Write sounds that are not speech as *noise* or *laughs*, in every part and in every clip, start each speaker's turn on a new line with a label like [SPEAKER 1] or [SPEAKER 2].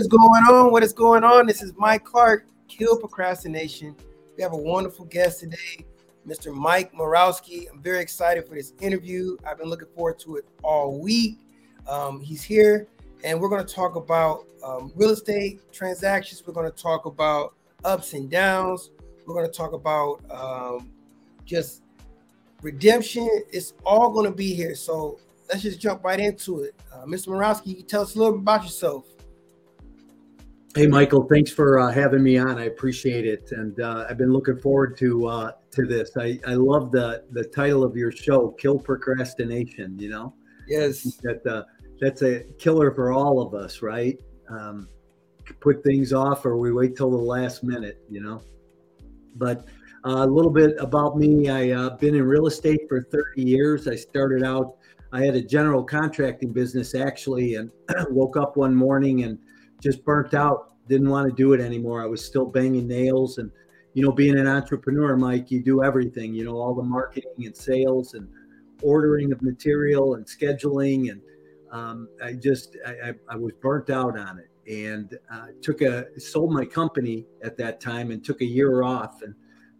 [SPEAKER 1] Is going on? What is going on? This is Mike Clark, Kill Procrastination. We have a wonderful guest today, Mr. Mike Morawski. I'm very excited for this interview. I've been looking forward to it all week. Um, he's here, and we're going to talk about um, real estate transactions. We're going to talk about ups and downs. We're going to talk about um, just redemption. It's all going to be here. So let's just jump right into it. Uh, Mr. Morawski, you tell us a little bit about yourself.
[SPEAKER 2] Hey, Michael, thanks for uh, having me on. I appreciate it, and uh, I've been looking forward to uh, to this. I, I love the the title of your show, "Kill Procrastination." You know,
[SPEAKER 1] yes,
[SPEAKER 2] that uh, that's a killer for all of us, right? Um, put things off, or we wait till the last minute. You know, but uh, a little bit about me. I've uh, been in real estate for 30 years. I started out. I had a general contracting business actually, and *clears throat* woke up one morning and just burnt out. Didn't want to do it anymore. I was still banging nails and you know, being an entrepreneur, Mike, you do everything, you know, all the marketing and sales and ordering of material and scheduling. And um, I just, I, I, was burnt out on it and uh, took a, sold my company at that time and took a year off. And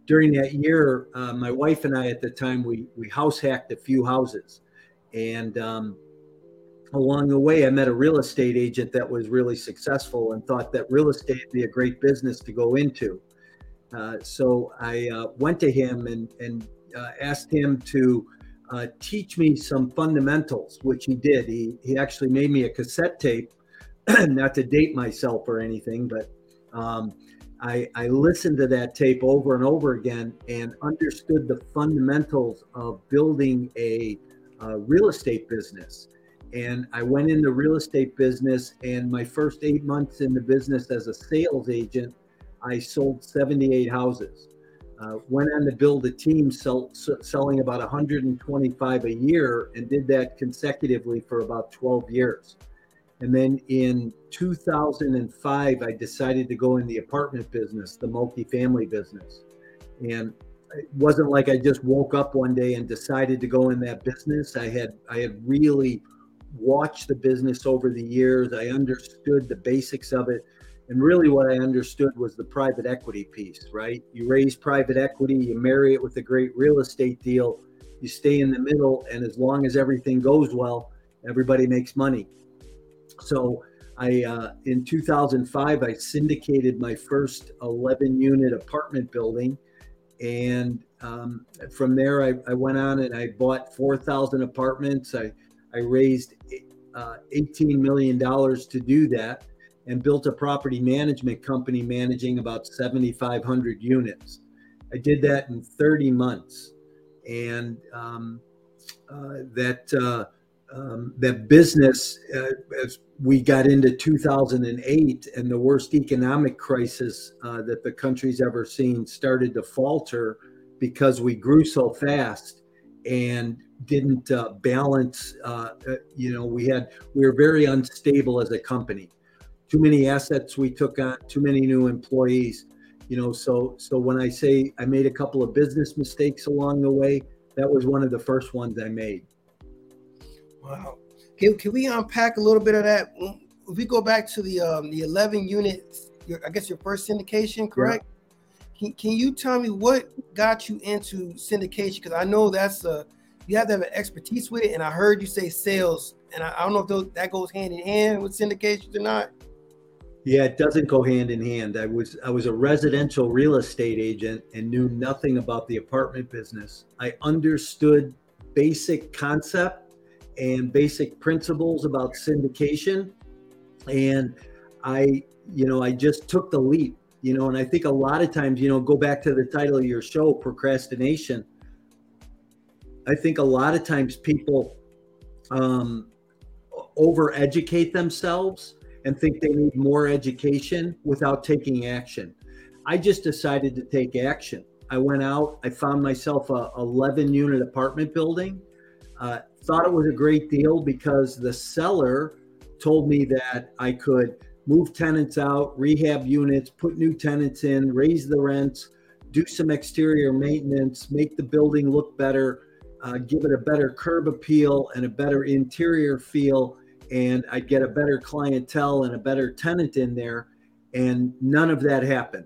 [SPEAKER 2] during that year, uh, my wife and I at the time, we, we house hacked a few houses. And um, along the way, I met a real estate agent that was really successful and thought that real estate would be a great business to go into. Uh, so I uh, went to him and, and uh, asked him to uh, teach me some fundamentals, which he did. He, he actually made me a cassette tape, *clears throat* not to date myself or anything, but um, I, I listened to that tape over and over again and understood the fundamentals of building a, a real estate business and I went in the real estate business. And my first eight months in the business as a sales agent, I sold 78 houses. Uh, went on to build a team sell, selling about 125 a year and did that consecutively for about 12 years. And then in 2005, I decided to go in the apartment business, the multifamily business. And it wasn't like I just woke up one day and decided to go in that business. I had I had really watched the business over the years. I understood the basics of it. And really, what I understood was the private equity piece, right? You raise private equity, you marry it with a great real estate deal, you stay in the middle, and as long as everything goes well, everybody makes money. So, I uh, in 2005, I syndicated my first 11 unit apartment building. And um, from there, I, I went on and I bought 4,000 apartments. I I raised uh, $18 million to do that and built a property management company managing about 7,500 units. I did that in 30 months. And um, uh, that, uh, um, that business, uh, as we got into 2008 and the worst economic crisis uh, that the country's ever seen started to falter because we grew so fast and didn't uh, balance. Uh, uh, you know, we had we were very unstable as a company. Too many assets we took on, too many new employees. You know, so so when I say I made a couple of business mistakes along the way, that was one of the first ones I made.
[SPEAKER 1] Wow. Can, can we unpack a little bit of that? If we go back to the um, the 11 units, your, I guess your first syndication, correct? Yeah. Can, can you tell me what got you into syndication? Because I know that's a you have to have an expertise with it. And I heard you say sales, and I, I don't know if those, that goes hand in hand with syndications or not.
[SPEAKER 2] Yeah, it doesn't go hand in hand. I was I was a residential real estate agent and knew nothing about the apartment business. I understood basic concept and basic principles about syndication and I you know, I just took the leap, you know, and I think a lot of times, you know, go back to the title of your show, procrastination. I think a lot of times people um, over educate themselves and think they need more education without taking action. I just decided to take action. I went out, I found myself a 11 unit apartment building. Uh, thought it was a great deal because the seller told me that I could move tenants out, rehab units, put new tenants in, raise the rents, do some exterior maintenance, make the building look better uh, give it a better curb appeal and a better interior feel, and I'd get a better clientele and a better tenant in there, and none of that happened.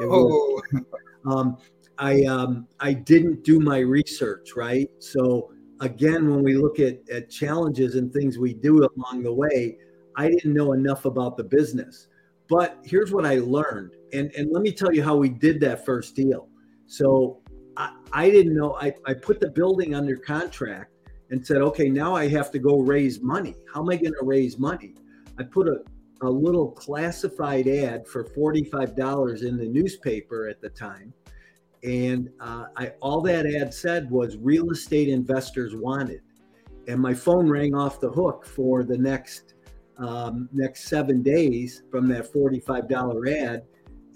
[SPEAKER 1] Oh.
[SPEAKER 2] Was, *laughs* um, I um, I didn't do my research right. So again, when we look at, at challenges and things we do along the way, I didn't know enough about the business. But here's what I learned, and and let me tell you how we did that first deal. So I, I didn't know. I, I put the building under contract and said, okay, now I have to go raise money. How am I going to raise money? I put a, a little classified ad for $45 in the newspaper at the time. And uh, I, all that ad said was real estate investors wanted. And my phone rang off the hook for the next um, next seven days from that $45 ad.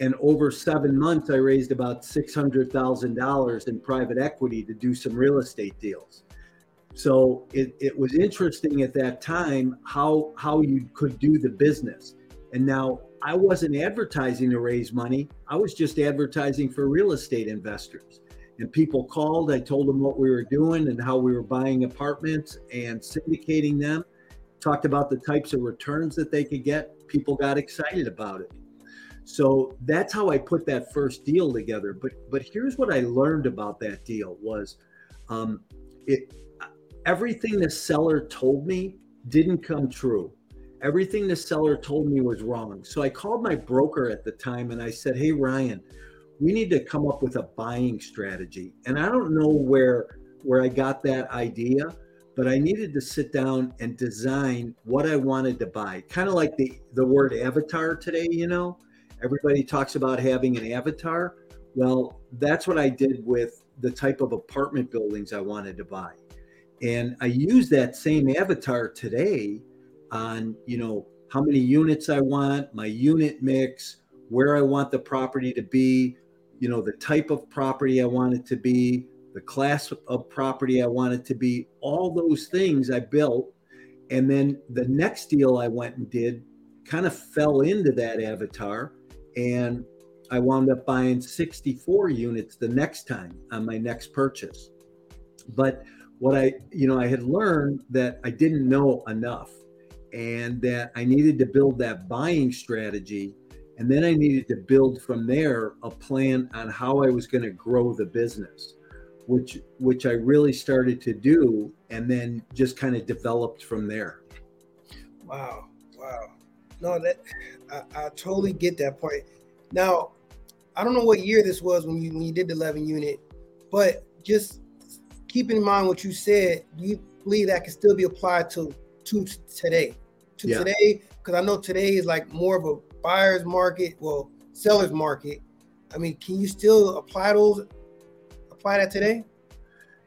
[SPEAKER 2] And over seven months, I raised about $600,000 in private equity to do some real estate deals. So it, it was interesting at that time how how you could do the business. And now I wasn't advertising to raise money. I was just advertising for real estate investors. And people called, I told them what we were doing and how we were buying apartments and syndicating them. Talked about the types of returns that they could get. People got excited about it. So that's how I put that first deal together. But but here's what I learned about that deal was um, it everything the seller told me didn't come true. Everything the seller told me was wrong. So I called my broker at the time and I said, Hey, Ryan, we need to come up with a buying strategy. And I don't know where where I got that idea, but I needed to sit down and design what I wanted to buy. Kind of like the the word avatar today, you know. Everybody talks about having an avatar. Well, that's what I did with the type of apartment buildings I wanted to buy. And I use that same avatar today on, you know, how many units I want, my unit mix, where I want the property to be, you know, the type of property I want it to be, the class of property I want it to be, all those things I built. And then the next deal I went and did kind of fell into that avatar. And I wound up buying 64 units the next time on my next purchase. But what I, you know, I had learned that I didn't know enough and that I needed to build that buying strategy. And then I needed to build from there a plan on how I was going to grow the business, which which I really started to do and then just kind of developed from there.
[SPEAKER 1] Wow. Wow. No, that I, I totally get that point. Now, I don't know what year this was when you when you did the 11 unit, but just keep in mind what you said, you believe that can still be applied to to today, to yeah. today, because I know today is like more of a buyer's market, well, seller's market. I mean, can you still apply those, apply that today?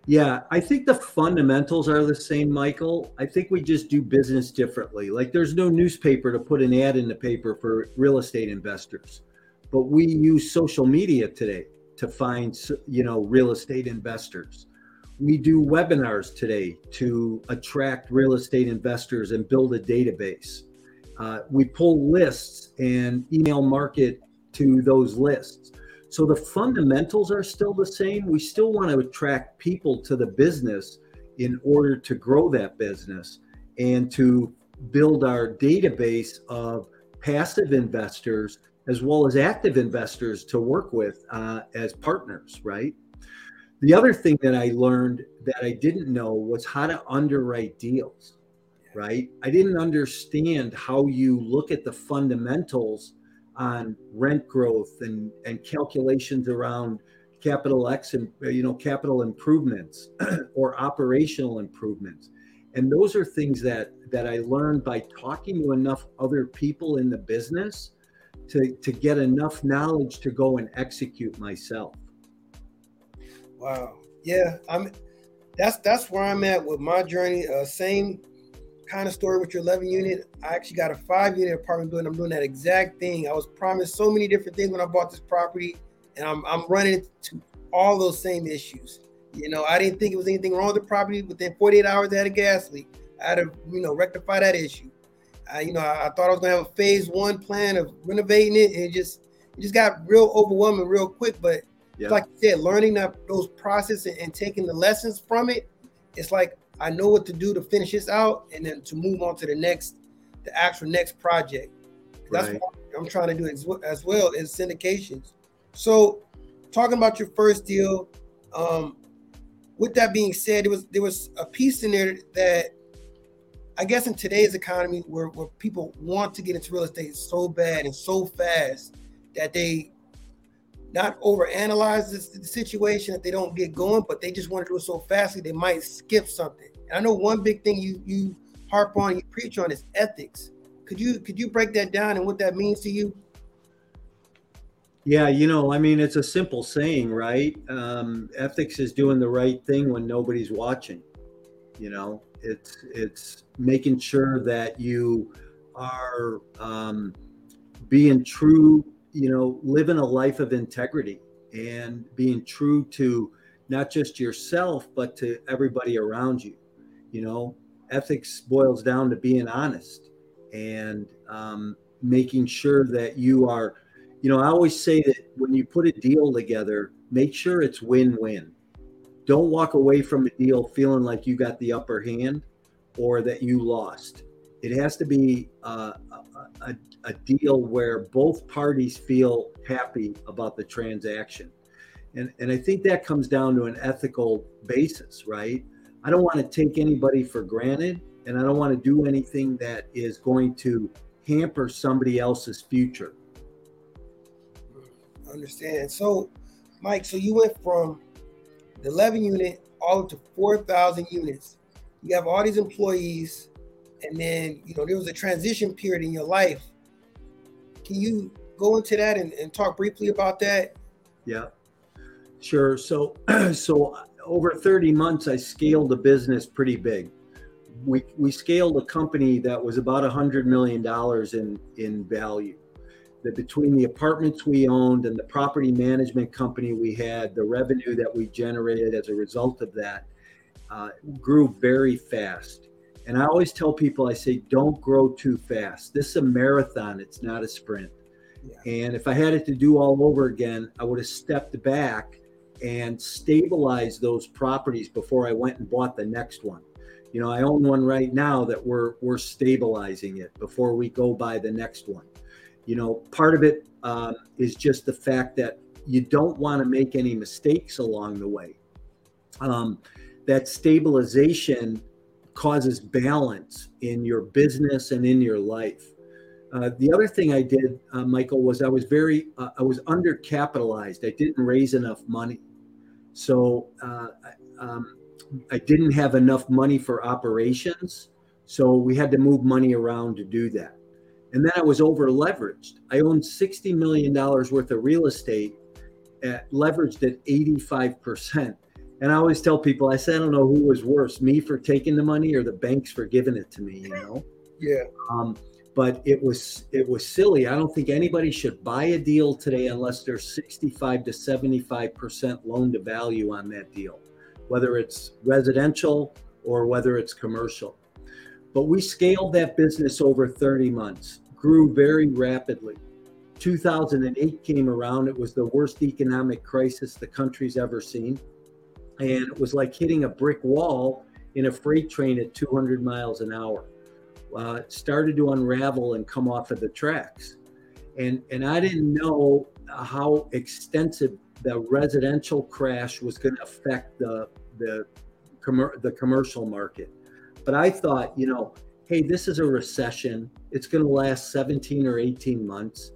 [SPEAKER 2] Yeah, I think the fundamentals are the same, Michael. I think we just do business differently. Like there's no newspaper to put an ad in the paper for real estate investors, but we use social media today to find, you know, real estate investors we do webinars today to attract real estate investors and build a database. Uh, we pull lists and email market to those lists. So the fundamentals are still the same. We still want to attract people to the business in order to grow that business and to build our database of passive investors as well as active investors to work with uh, as partners, right? The other thing that I learned that I didn't know was how to underwrite deals, right? I didn't understand how you look at the fundamentals on rent growth and, and calculations around CapEx and you know capital improvements *clears throat* or operational improvements. And those are things that that I learned by talking to enough other people in the business to, to get enough knowledge to go and execute myself.
[SPEAKER 1] Wow. Yeah, I'm. That's that's where I'm at with my journey. Uh, same kind of story with your 11 unit. I actually got a five unit apartment building. I'm doing that exact thing. I was promised so many different things when I bought this property, and I'm I'm running into all those same issues. You know, I didn't think it was anything wrong with the property. Within 48 hours, I had a gas leak. I had to, you know, rectify that issue. I, you know, I, I thought I was gonna have a phase one plan of renovating it, and it just it just got real overwhelming real quick. But yeah. like you said, learning that those processes and, and taking the lessons from it, it's like I know what to do to finish this out and then to move on to the next, the actual next project. That's
[SPEAKER 2] Right.
[SPEAKER 1] what I'm trying to do as well, as well as syndications. So, talking about your first deal, um, with that being said, there was there was a piece in there that I guess in today's economy where, where people want to get into real estate so bad and so fast that they not overanalyze this, the situation that they don't get going, but they just want to do it so fastly they might skip something. And I know one big thing you you harp on, you preach on is ethics. Could you could you break that down and what that means to you?
[SPEAKER 2] Yeah, you know, I mean, it's a simple saying, right? Um, ethics is doing the right thing when nobody's watching. You know, it's it's making sure that you are um, being true. You know, living a life of integrity and being true to not just yourself but to everybody around you. You know, ethics boils down to being honest and um, making sure that you are you know, I always say that when you put a deal together, make sure it's win win. Don't walk away from a deal feeling like you got the upper hand or that you lost. It has to be uh, a, a, deal where both parties feel happy about the transaction. And, and I think that comes down to an ethical basis, right? I don't want to take anybody for granted, and I don't want to do anything that is going to hamper somebody else's future.
[SPEAKER 1] Understand. So, Mike, so you went from the 11 unit all up to 4,000 units. You have all these employees, and then you know there was a transition period in your life. Can you go into that and, and talk briefly about that?
[SPEAKER 2] Yeah, sure. So, *clears throat* so over 30 months, I scaled the business pretty big. We we scaled a company that was about a hundred million dollars in in value. That between the apartments we owned and the property management company we had, the revenue that we generated as a result of that uh, grew very fast. And I always tell people, I say, don't grow too fast. This is a marathon; it's not a sprint. And if I had it to do all over again, I would have stepped back and stabilized those properties before I went and bought the next one. You know, I own one right now that we're we're stabilizing it before we go buy the next one. You know, part of it um, is just the fact that you don't want to make any mistakes along the way. Um, that stabilization causes balance in your business and in your life. Uh, the other thing I did, uh, Michael, was I was very, uh, I was undercapitalized. I didn't raise enough money, so uh, I, um, I didn't have enough money for operations. So we had to move money around to do that. And then I was over leveraged. I owned sixty million dollars worth of real estate, at, leveraged at eighty five percent. And I always tell people, I say, I don't know who was worse, me for taking the money or the banks for giving it to me. You know.
[SPEAKER 1] Yeah.
[SPEAKER 2] Um, but it was it was silly. I don't think anybody should buy a deal today unless they're 65 to 75 percent loan to value on that deal, whether it's residential or whether it's commercial. But we scaled that business over 30 months, grew very rapidly. 2008 came around. It was the worst economic crisis the country's ever seen, and it was like hitting a brick wall in a freight train at 200 miles an hour uh, started to unravel and come off of the tracks. And, and I didn't know how extensive the residential crash was going to affect the, the, commer- the commercial market. But I thought, you know, hey, this is a recession. It's going to last 17 or 18 months.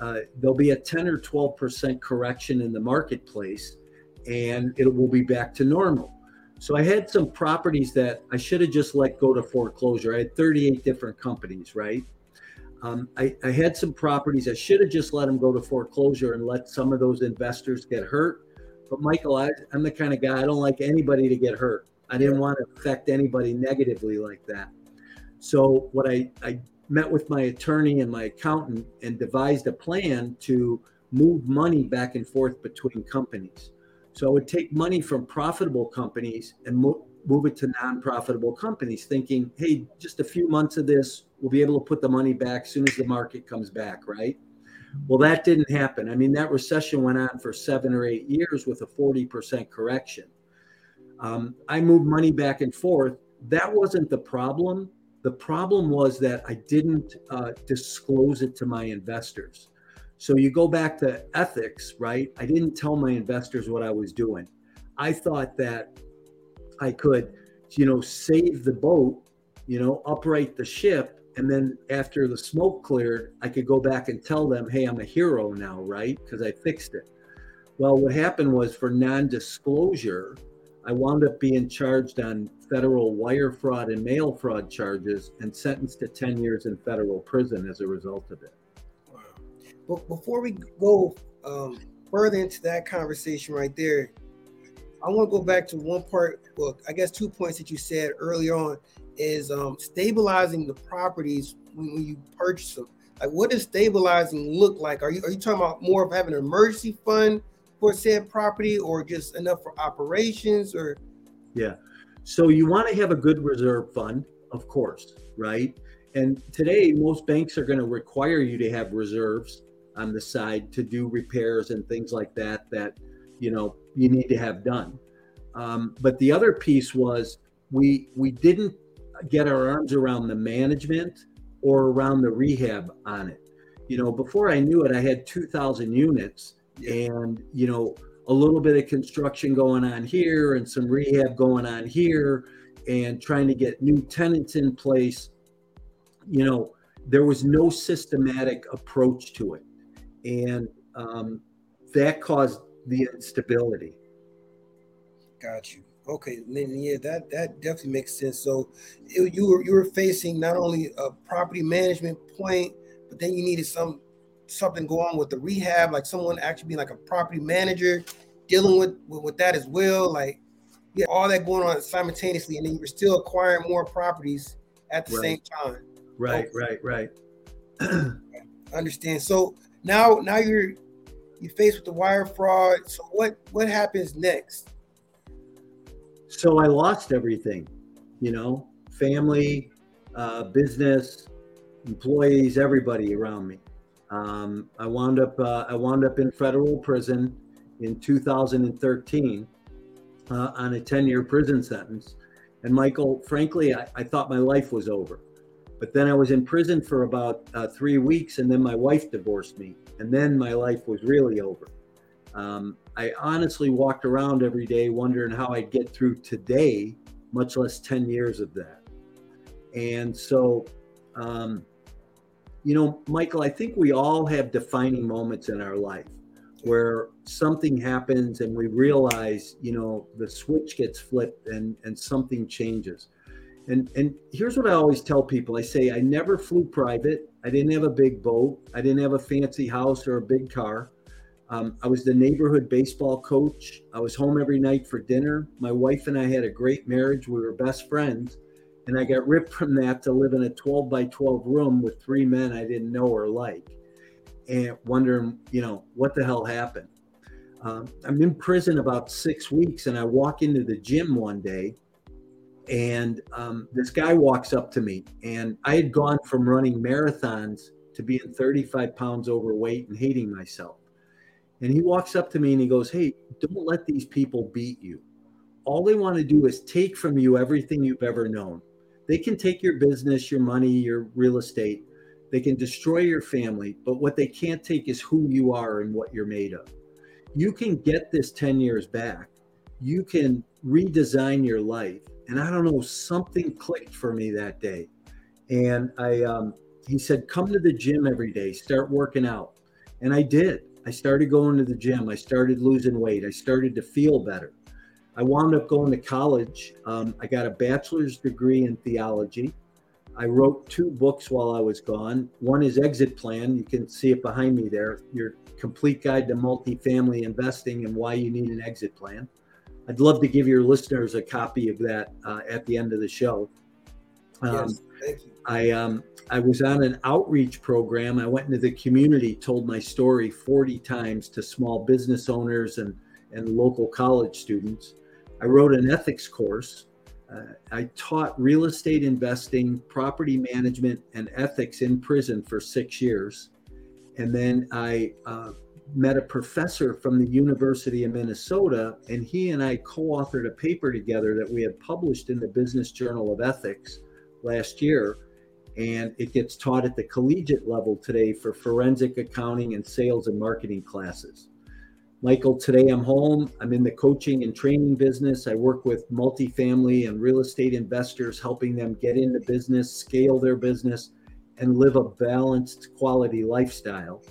[SPEAKER 2] Uh, there'll be a 10 or 12% correction in the marketplace and it will be back to normal. So I had some properties that I should have just let go to foreclosure. I had 38 different companies, right? Um, I, I, had some properties I should have just let them go to foreclosure and let some of those investors get hurt. But Michael, I, I'm the kind of guy I don't like anybody to get hurt. I didn't want to affect anybody negatively like that. So what I, I met with my attorney and my accountant and devised a plan to move money back and forth between companies. So I would take money from profitable companies and mo- move it to non-profitable companies, thinking, "Hey, just a few months of this, we'll be able to put the money back as soon as the market comes back." Right? Well, that didn't happen. I mean, that recession went on for seven or eight years with a forty percent correction. Um, I moved money back and forth. That wasn't the problem. The problem was that I didn't uh, disclose it to my investors. So you go back to ethics, right? I didn't tell my investors what I was doing. I thought that I could, you know, save the boat, you know, upright the ship. And then after the smoke cleared, I could go back and tell them, hey, I'm a hero now, right? Because I fixed it. Well, what happened was for non disclosure, I wound up being charged on federal wire fraud and mail fraud charges and sentenced to 10 years in federal prison as a result of it.
[SPEAKER 1] But before we go um, further into that conversation right there, I want to go back to one part. Well, I guess two points that you said earlier on is um, stabilizing the properties when, when, you purchase them. Like, what does stabilizing look like? Are you are you talking about more of having an emergency fund for said property, or just enough for operations? Or
[SPEAKER 2] yeah, so you want to have a good reserve fund, of course, right? And today, most banks are going to require you to have reserves on the side to do repairs and things like that. That you know you need to have done. Um, but the other piece was we we didn't get our arms around the management or around the rehab on it. You know, before I knew it, I had 2,000 units, and you know, a little bit of construction going on here and some rehab going on here, and trying to get new tenants in place. You know, there was no systematic approach to it, and um, that caused the instability.
[SPEAKER 1] Got you. Okay, then yeah, that that definitely makes sense. So it, you were you were facing not only a property management point, but then you needed some something go on with the rehab, like someone actually being like a property manager, dealing with with, with that as well. Like yeah, all that going on simultaneously, and then you were still acquiring more properties at the right. same time.
[SPEAKER 2] Right, okay. right,
[SPEAKER 1] right. *clears throat* understand. So now now you're you faced with the wire fraud. So what what happens next?
[SPEAKER 2] So I lost everything, you know, family, uh, business, employees, everybody around me. Um, I wound up uh, I wound up in federal prison in 2013 uh, on a 10 year prison sentence. And Michael, frankly, I, I, thought my life was over. But then I was in prison for about uh, three weeks, and then my wife divorced me and then my life was really over. Um, I honestly walked around every day wondering how I'd get through today, much less 10 years of that. And so, um, you know, Michael, I think we all have defining moments in our life where something happens and we realize, you know, the switch gets flipped and, and something changes. And and here's what I always tell people. I say I never flew private. I didn't have a big boat. I didn't have a fancy house or a big car. Um, I was the neighborhood baseball coach. I was home every night for dinner. My wife and I had a great marriage. We were best friends. And I got ripped from that to live in a 12 by 12 room with three men I didn't know or like, and wondering, you know, what the hell happened. Um, I'm in prison about six weeks, and I walk into the gym one day and um, this guy walks up to me and i had gone from running marathons to being 35 pounds overweight and hating myself. And he walks up to me and he goes hey don't let these people beat you. All they want to do is take from you everything you've ever known. They can take your business your money your real estate. They can destroy your family but what they can't take is who you are and what you're made of. You can get this 10 years back. You can redesign your life and I don't know, something clicked for me that day. And I, um, he said, come to the gym every day, start working out. And I did. I started going to the gym. I started losing weight. I started to feel better. I wound up going to college. Um, I got a bachelor's degree in theology. I wrote two books while I was gone. One is Exit Plan. You can see it behind me there. Your complete guide to multifamily investing and why you need an exit plan. I'd love to give your listeners a copy of that uh, at the end of the show.
[SPEAKER 1] Um, yes, thank you.
[SPEAKER 2] I um, I was on an outreach program. I went into the community, told my story 40 times to small business owners and and local college students. I wrote an ethics course. Uh, I taught real estate investing, property management, and ethics in prison for six years. And then I uh, met a professor from the University of Minnesota, and he and I co authored a paper together that we had published in the Business Journal of Ethics last year. And it gets taught at the collegiate level today for forensic accounting and sales and marketing classes. Michael, today I'm home. I'm in the coaching and training business. I work with multifamily and real estate investors, helping them get into business, scale their business, and live a balanced quality lifestyle.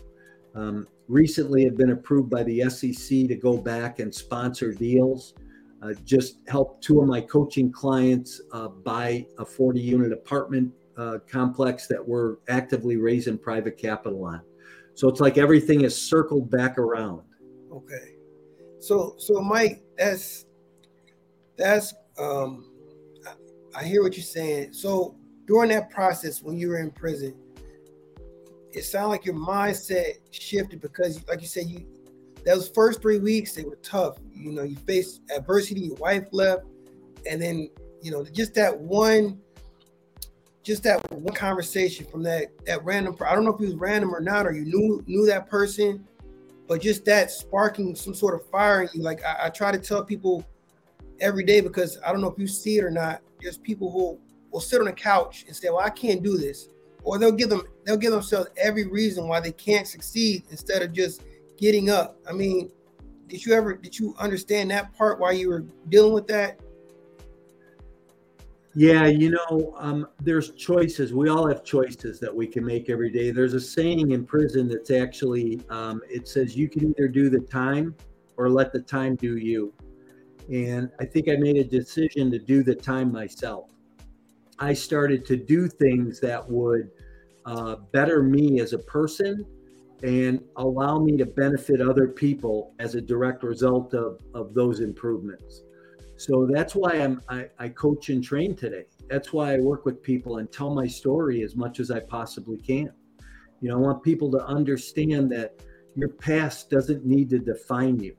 [SPEAKER 2] Um, recently, have been approved by the SEC to go back and sponsor deals. Uh, just help two of my coaching clients uh, buy a 40 unit apartment uh, complex that we're actively raising private capital on. So it's like everything is circled back around.
[SPEAKER 1] Okay. So so Mike, that's that's um I hear what you're saying. So during that process when you were in prison, it sounded like your mindset shifted because like you said, you those first three weeks they were tough. You know, you faced adversity, your wife left, and then you know, just that one just that one conversation from that that random I don't know if it was random or not, or you knew knew that person but just that sparking some sort of fire in you. Like I, I, try to tell people every day because I don't know if you see it or not. There's people who will sit on a couch and say, "Well, I can't do this," or they'll give them they'll give themselves every reason why they can't succeed instead of just getting up. I mean, did you ever did you understand that part while you were dealing with that?
[SPEAKER 2] Yeah, you know, um, there's choices. We all have choices that we can make every day. There's a saying in prison that's actually um, it says you can either do the time or let the time do you. And I think I made a decision to do the time myself. I started to do things that would uh, better me as a person and allow me to benefit other people as a direct result of, of those improvements. So that's why I'm I, I coach and train today. That's why I work with people and tell my story as much as I possibly can. You know, I want people to understand that your past doesn't need to define you.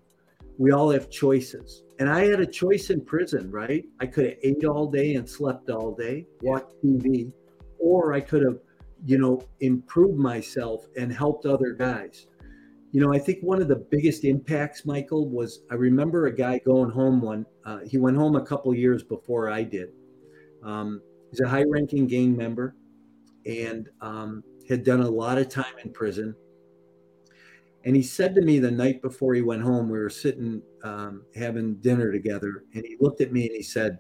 [SPEAKER 2] We all have choices. And I had a choice in prison, right? I could have ate all day and slept all day, watched TV, or I could have, you know, improved myself and helped other guys. You know, I think one of the biggest impacts, Michael, was I remember a guy going home one. Uh, he went home a couple years before I did. Um, he's a high-ranking gang member, and um, had done a lot of time in prison. And he said to me the night before he went home, we were sitting um, having dinner together, and he looked at me and he said,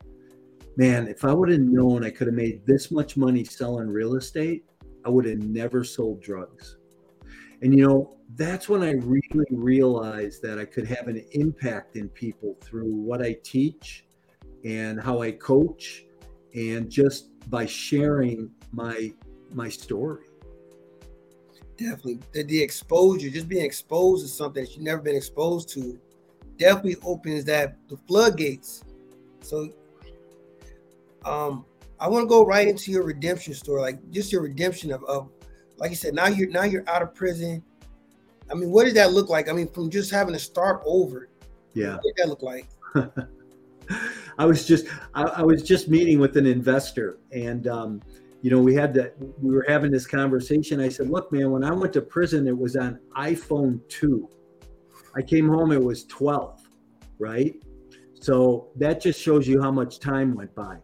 [SPEAKER 2] "Man, if I would have known I could have made this much money selling real estate, I would have never sold drugs." And you know, that's when I really realized that I could have an impact in people through what I teach and how I coach and just by sharing my my story.
[SPEAKER 1] Definitely. The, the exposure, just being exposed to something that you've never been exposed to, definitely opens that the floodgates. So um I want to go right into your redemption story, like just your redemption of, of like you said, now you're now you're out of prison. I mean, what did that look like? I mean, from just having to start over.
[SPEAKER 2] Yeah.
[SPEAKER 1] What did that look like? *laughs*
[SPEAKER 2] I was just I, I, was just meeting with an investor, and um, you know we had that we were having this conversation. I said, "Look, man, when I went to prison, it was on iPhone two. I came home, it was 12, right? So that just shows you how much time went by.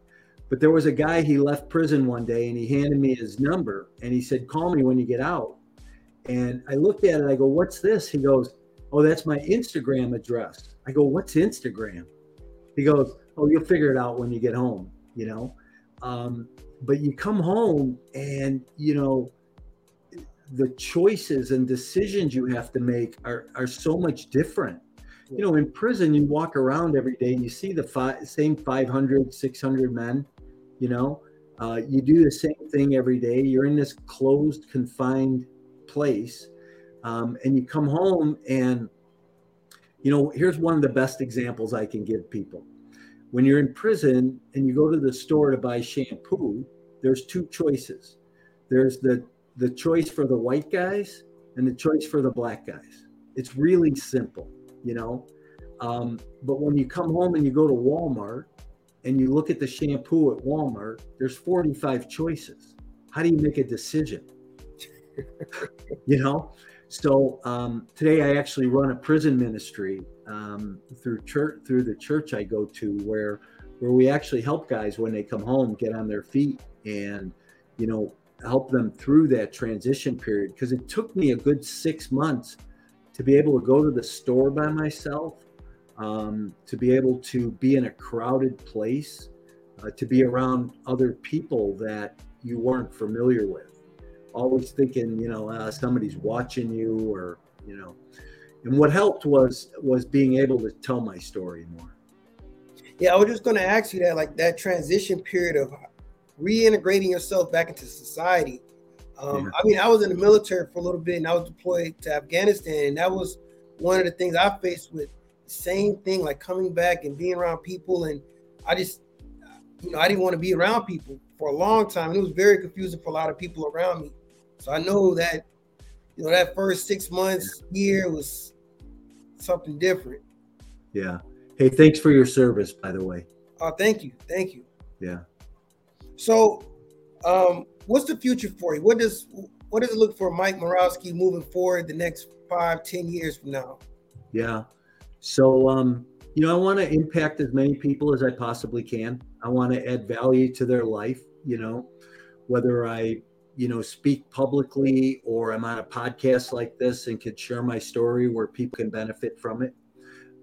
[SPEAKER 2] But there was a guy, he left prison one day and he handed me his number and he said, Call me when you get out. And I looked at it, I go, What's this? He goes, Oh, that's my Instagram address. I go, What's Instagram? He goes, Oh, you'll figure it out when you get home, you know? Um, but you come home and, you know, the choices and decisions you have to make are, are so much different. You know in prison you walk around every day and you see the same 500 600 men you know? Uh, you do the same thing every day. You're in this closed confined place um, and you come home and you know here's one of the best examples i can give people when you're in prison and you go to the store to buy shampoo there's two choices there's the the choice for the white guys and the choice for the black guys it's really simple you know um, but when you come home and you go to walmart and you look at the shampoo at Walmart, there's 45 choices. How do you make a decision? *laughs* you know? So um, today I actually run a prison ministry um, through church through the church I go to, where where we actually help guys when they come home get on their feet and you know help them through that transition period. Because it took me a good six months to be able to go to the store by myself, um, to be able to be in a crowded place, uh, to be around other people that you weren't familiar with always thinking, you know, uh, somebody's watching you or, you know, and what helped was was being able to tell my story more.
[SPEAKER 1] Yeah, I was just going to ask you that, like that transition period of reintegrating yourself back into society. Um, yeah. I mean, I was in the military for a little bit, and I was deployed to Afghanistan, and that was one of the things I faced with the same thing, like coming back and being around people, and I just, you know, I didn't want to be around people for a long time. and It was very confusing for a lot of people around me. So I know that, you know, that first six months, year was something different.
[SPEAKER 2] Yeah. Hey, thanks for your service, by the way.
[SPEAKER 1] Oh, thank you. Thank you.
[SPEAKER 2] Yeah.
[SPEAKER 1] So, um, what's the future for you? What does what does it look for Mike Morawski moving forward the next five, ten years from now?
[SPEAKER 2] Yeah. So, um, you know, I want to impact as many people as I possibly can. I want to add value to their life. You know, whether I you know, speak publicly or I'm on a podcast like this and could share my story where people can benefit from it.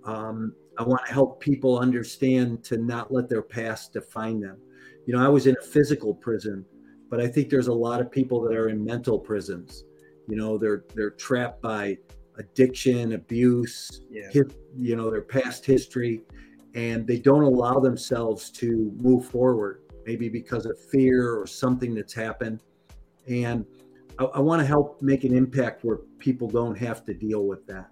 [SPEAKER 2] Um, I want to help people understand to not let their past define them. You know, I was in a physical prison, but I think there's a lot of people that are in mental prisons. You know, they're they're trapped by addiction, abuse, yeah. his, you know, their past history, and they don't allow themselves to move forward. Maybe because of fear or something that's happened and I, I want to help make an impact where people don't have to deal with that.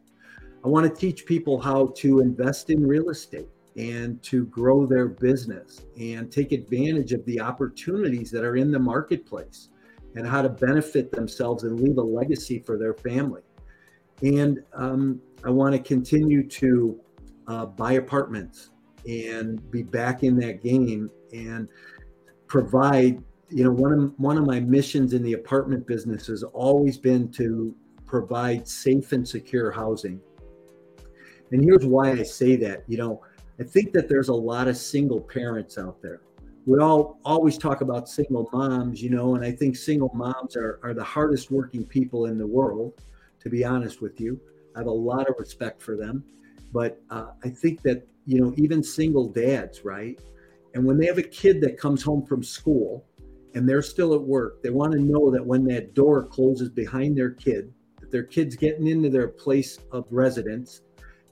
[SPEAKER 2] I want to teach people how to invest in real estate and to grow their business and take advantage of the opportunities that are in the marketplace and how to benefit themselves and leave a legacy for their family. And um, I want to continue to uh, buy apartments and be back in that game and provide you know one of one of my missions in the apartment business has always been to provide safe and secure housing. And here's why i say that you know i think that there's a lot of single parents out there. We all always talk about single moms you know and i think single moms are, are the hardest working people in the world to be honest with you. I have a lot of respect for them. But uh, i think that you know even single dads right? And when they have a kid that comes home from school and they're still at work, they want to know that when that door closes behind their kid, that their kid's getting into their place of residence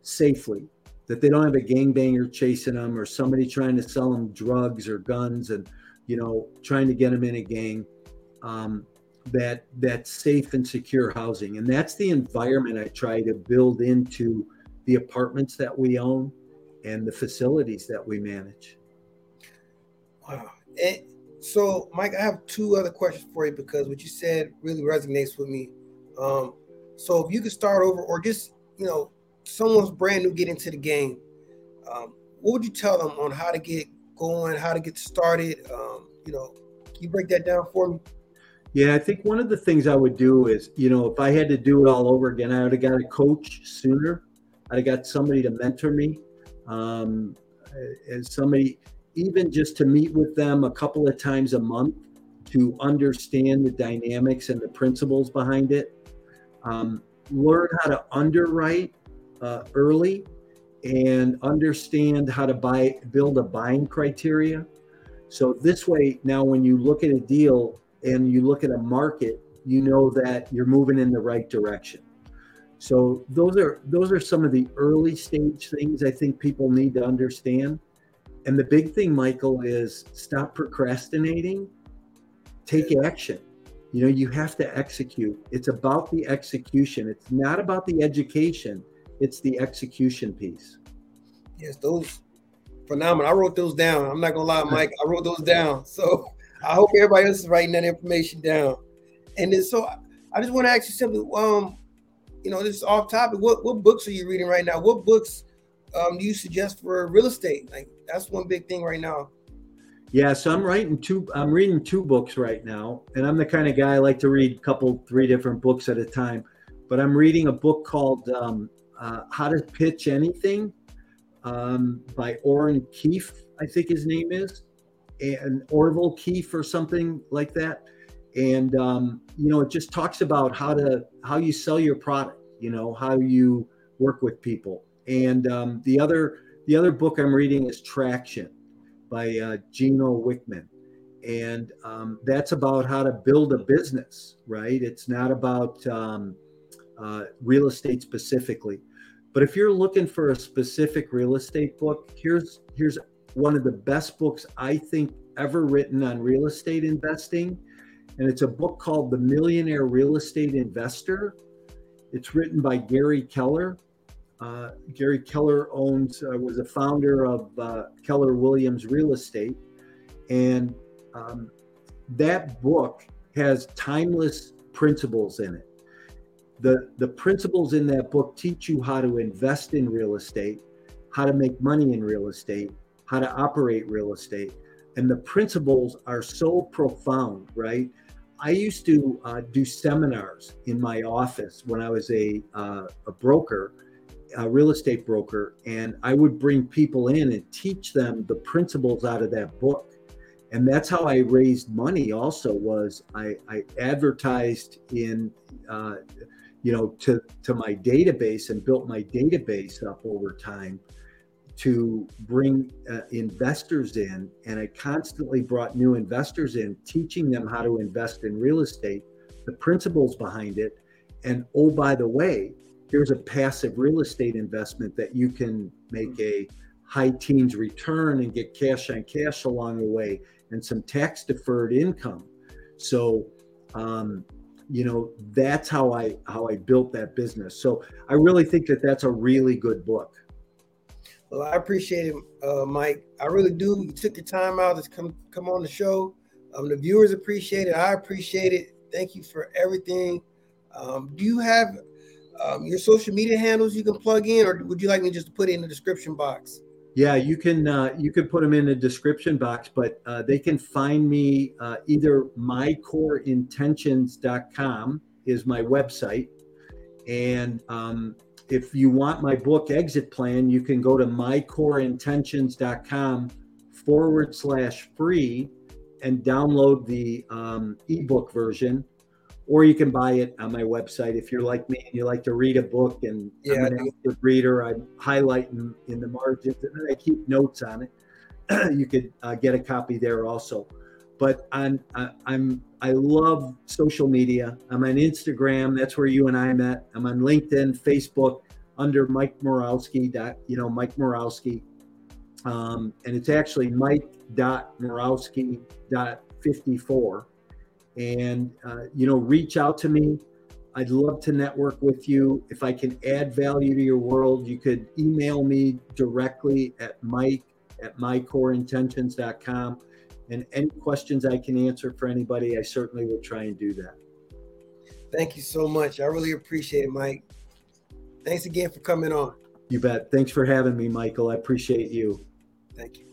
[SPEAKER 2] safely, that they don't have a gangbanger chasing them or somebody trying to sell them drugs or guns and you know trying to get them in a gang. Um, that that safe and secure housing, and that's the environment I try to build into the apartments that we own and the facilities that we manage.
[SPEAKER 1] Wow. So, Mike, I have two other questions for you because what you said really resonates with me. Um, so, if you could start over, or just you know, someone's brand new get into the game, um, what would you tell them on how to get going, how to get started? Um, you know, you break that down for me?
[SPEAKER 2] Yeah, I think one of the things I would do is, you know, if I had to do it all over again, I would have got a coach sooner. I'd have got somebody to mentor me, um, as somebody even just to meet with them a couple of times a month to understand the dynamics and the principles behind it. Um, learn how to underwrite uh, early and understand how to buy, build a buying criteria. So this way, now when you look at a deal and you look at a market, you know that you're moving in the right direction. So those are those are some of the early stage things I think people need to understand. And the big thing, Michael, is stop procrastinating, take action. You know, you have to execute. It's about the execution. It's not about the education, it's the execution piece.
[SPEAKER 1] Yes, those phenomenal. I wrote those down. I'm not gonna lie, Mike. I wrote those down. *laughs* So I hope everybody else is writing that information down. And then so I just want to ask you something. um, you know, this is off topic. What what books are you reading right now? What books um, do you suggest for real estate? Like that's one big thing right now.
[SPEAKER 2] Yeah, so I'm writing two. I'm reading two books right now, and I'm the kind of guy I like to read a couple, three different books at a time. but I'm reading a book called um, uh, How to Pitch Anything um, by Orrin Keefe, I think his name is, and Orville Keefe or something like that. And um, you know, it just talks about how to how you sell your product. You know, how you work with people. And um, the other the other book I'm reading is Traction by uh, Gino Wickman. And um, that's about how to build a business, right? It's not about um, uh, real estate specifically. But if you're looking for a specific real estate book, here's here's one of the best books I think ever written on real estate investing. And it's a book called The Millionaire Real Estate Investor. It's written by Gary Keller. Uh, Gary Keller owns, uh, was a founder of uh, Keller Williams Real Estate. And um, that book has timeless principles in it. The, the principles in that book teach you how to invest in real estate, how to make money in real estate, how to operate real estate. And the principles are so profound, right? I used to uh, do seminars in my office when I was a, uh, a broker, a real estate broker, and I would bring people in and teach them the principles out of that book. And that's how I raised money. Also, was I, I advertised in, uh, you know, to to my database and built my database up over time to bring uh, investors in and i constantly brought new investors in teaching them how to invest in real estate the principles behind it and oh by the way here's a passive real estate investment that you can make a high teens return and get cash on cash along the way and some tax deferred income so um, you know that's how i how i built that business so i really think that that's a really good book
[SPEAKER 1] well, I appreciate it, uh, Mike. I really do. You took your time out to come come on the show. Um, the viewers appreciate it. I appreciate it. Thank you for everything. Um, do you have um, your social media handles you can plug in, or would you like me just to put it in the description box?
[SPEAKER 2] Yeah, you can uh, you can put them in the description box, but uh, they can find me uh, either mycoreintentions.com is my website, and um, if you want my book exit plan, you can go to mycoreintentions.com forward slash free and download the um, ebook version, or you can buy it on my website. If you're like me and you like to read a book and yeah, I'm an active reader, I'm highlighting in the margins and then I keep notes on it. *clears throat* you could uh, get a copy there also. But on, uh, I'm I love social media. I'm on Instagram. That's where you and I met. I'm on LinkedIn, Facebook, under Mike Morawski. Dot, you know, Mike Morawski. Um, and it's actually Mike dot Morawski dot 54. And uh, you know, reach out to me. I'd love to network with you. If I can add value to your world, you could email me directly at mike at mycoreintentions.com and any questions I can answer for anybody, I certainly will try and do that.
[SPEAKER 1] Thank you so much. I really appreciate it, Mike. Thanks again for coming on.
[SPEAKER 2] You bet. Thanks for having me, Michael. I appreciate you.
[SPEAKER 1] Thank you.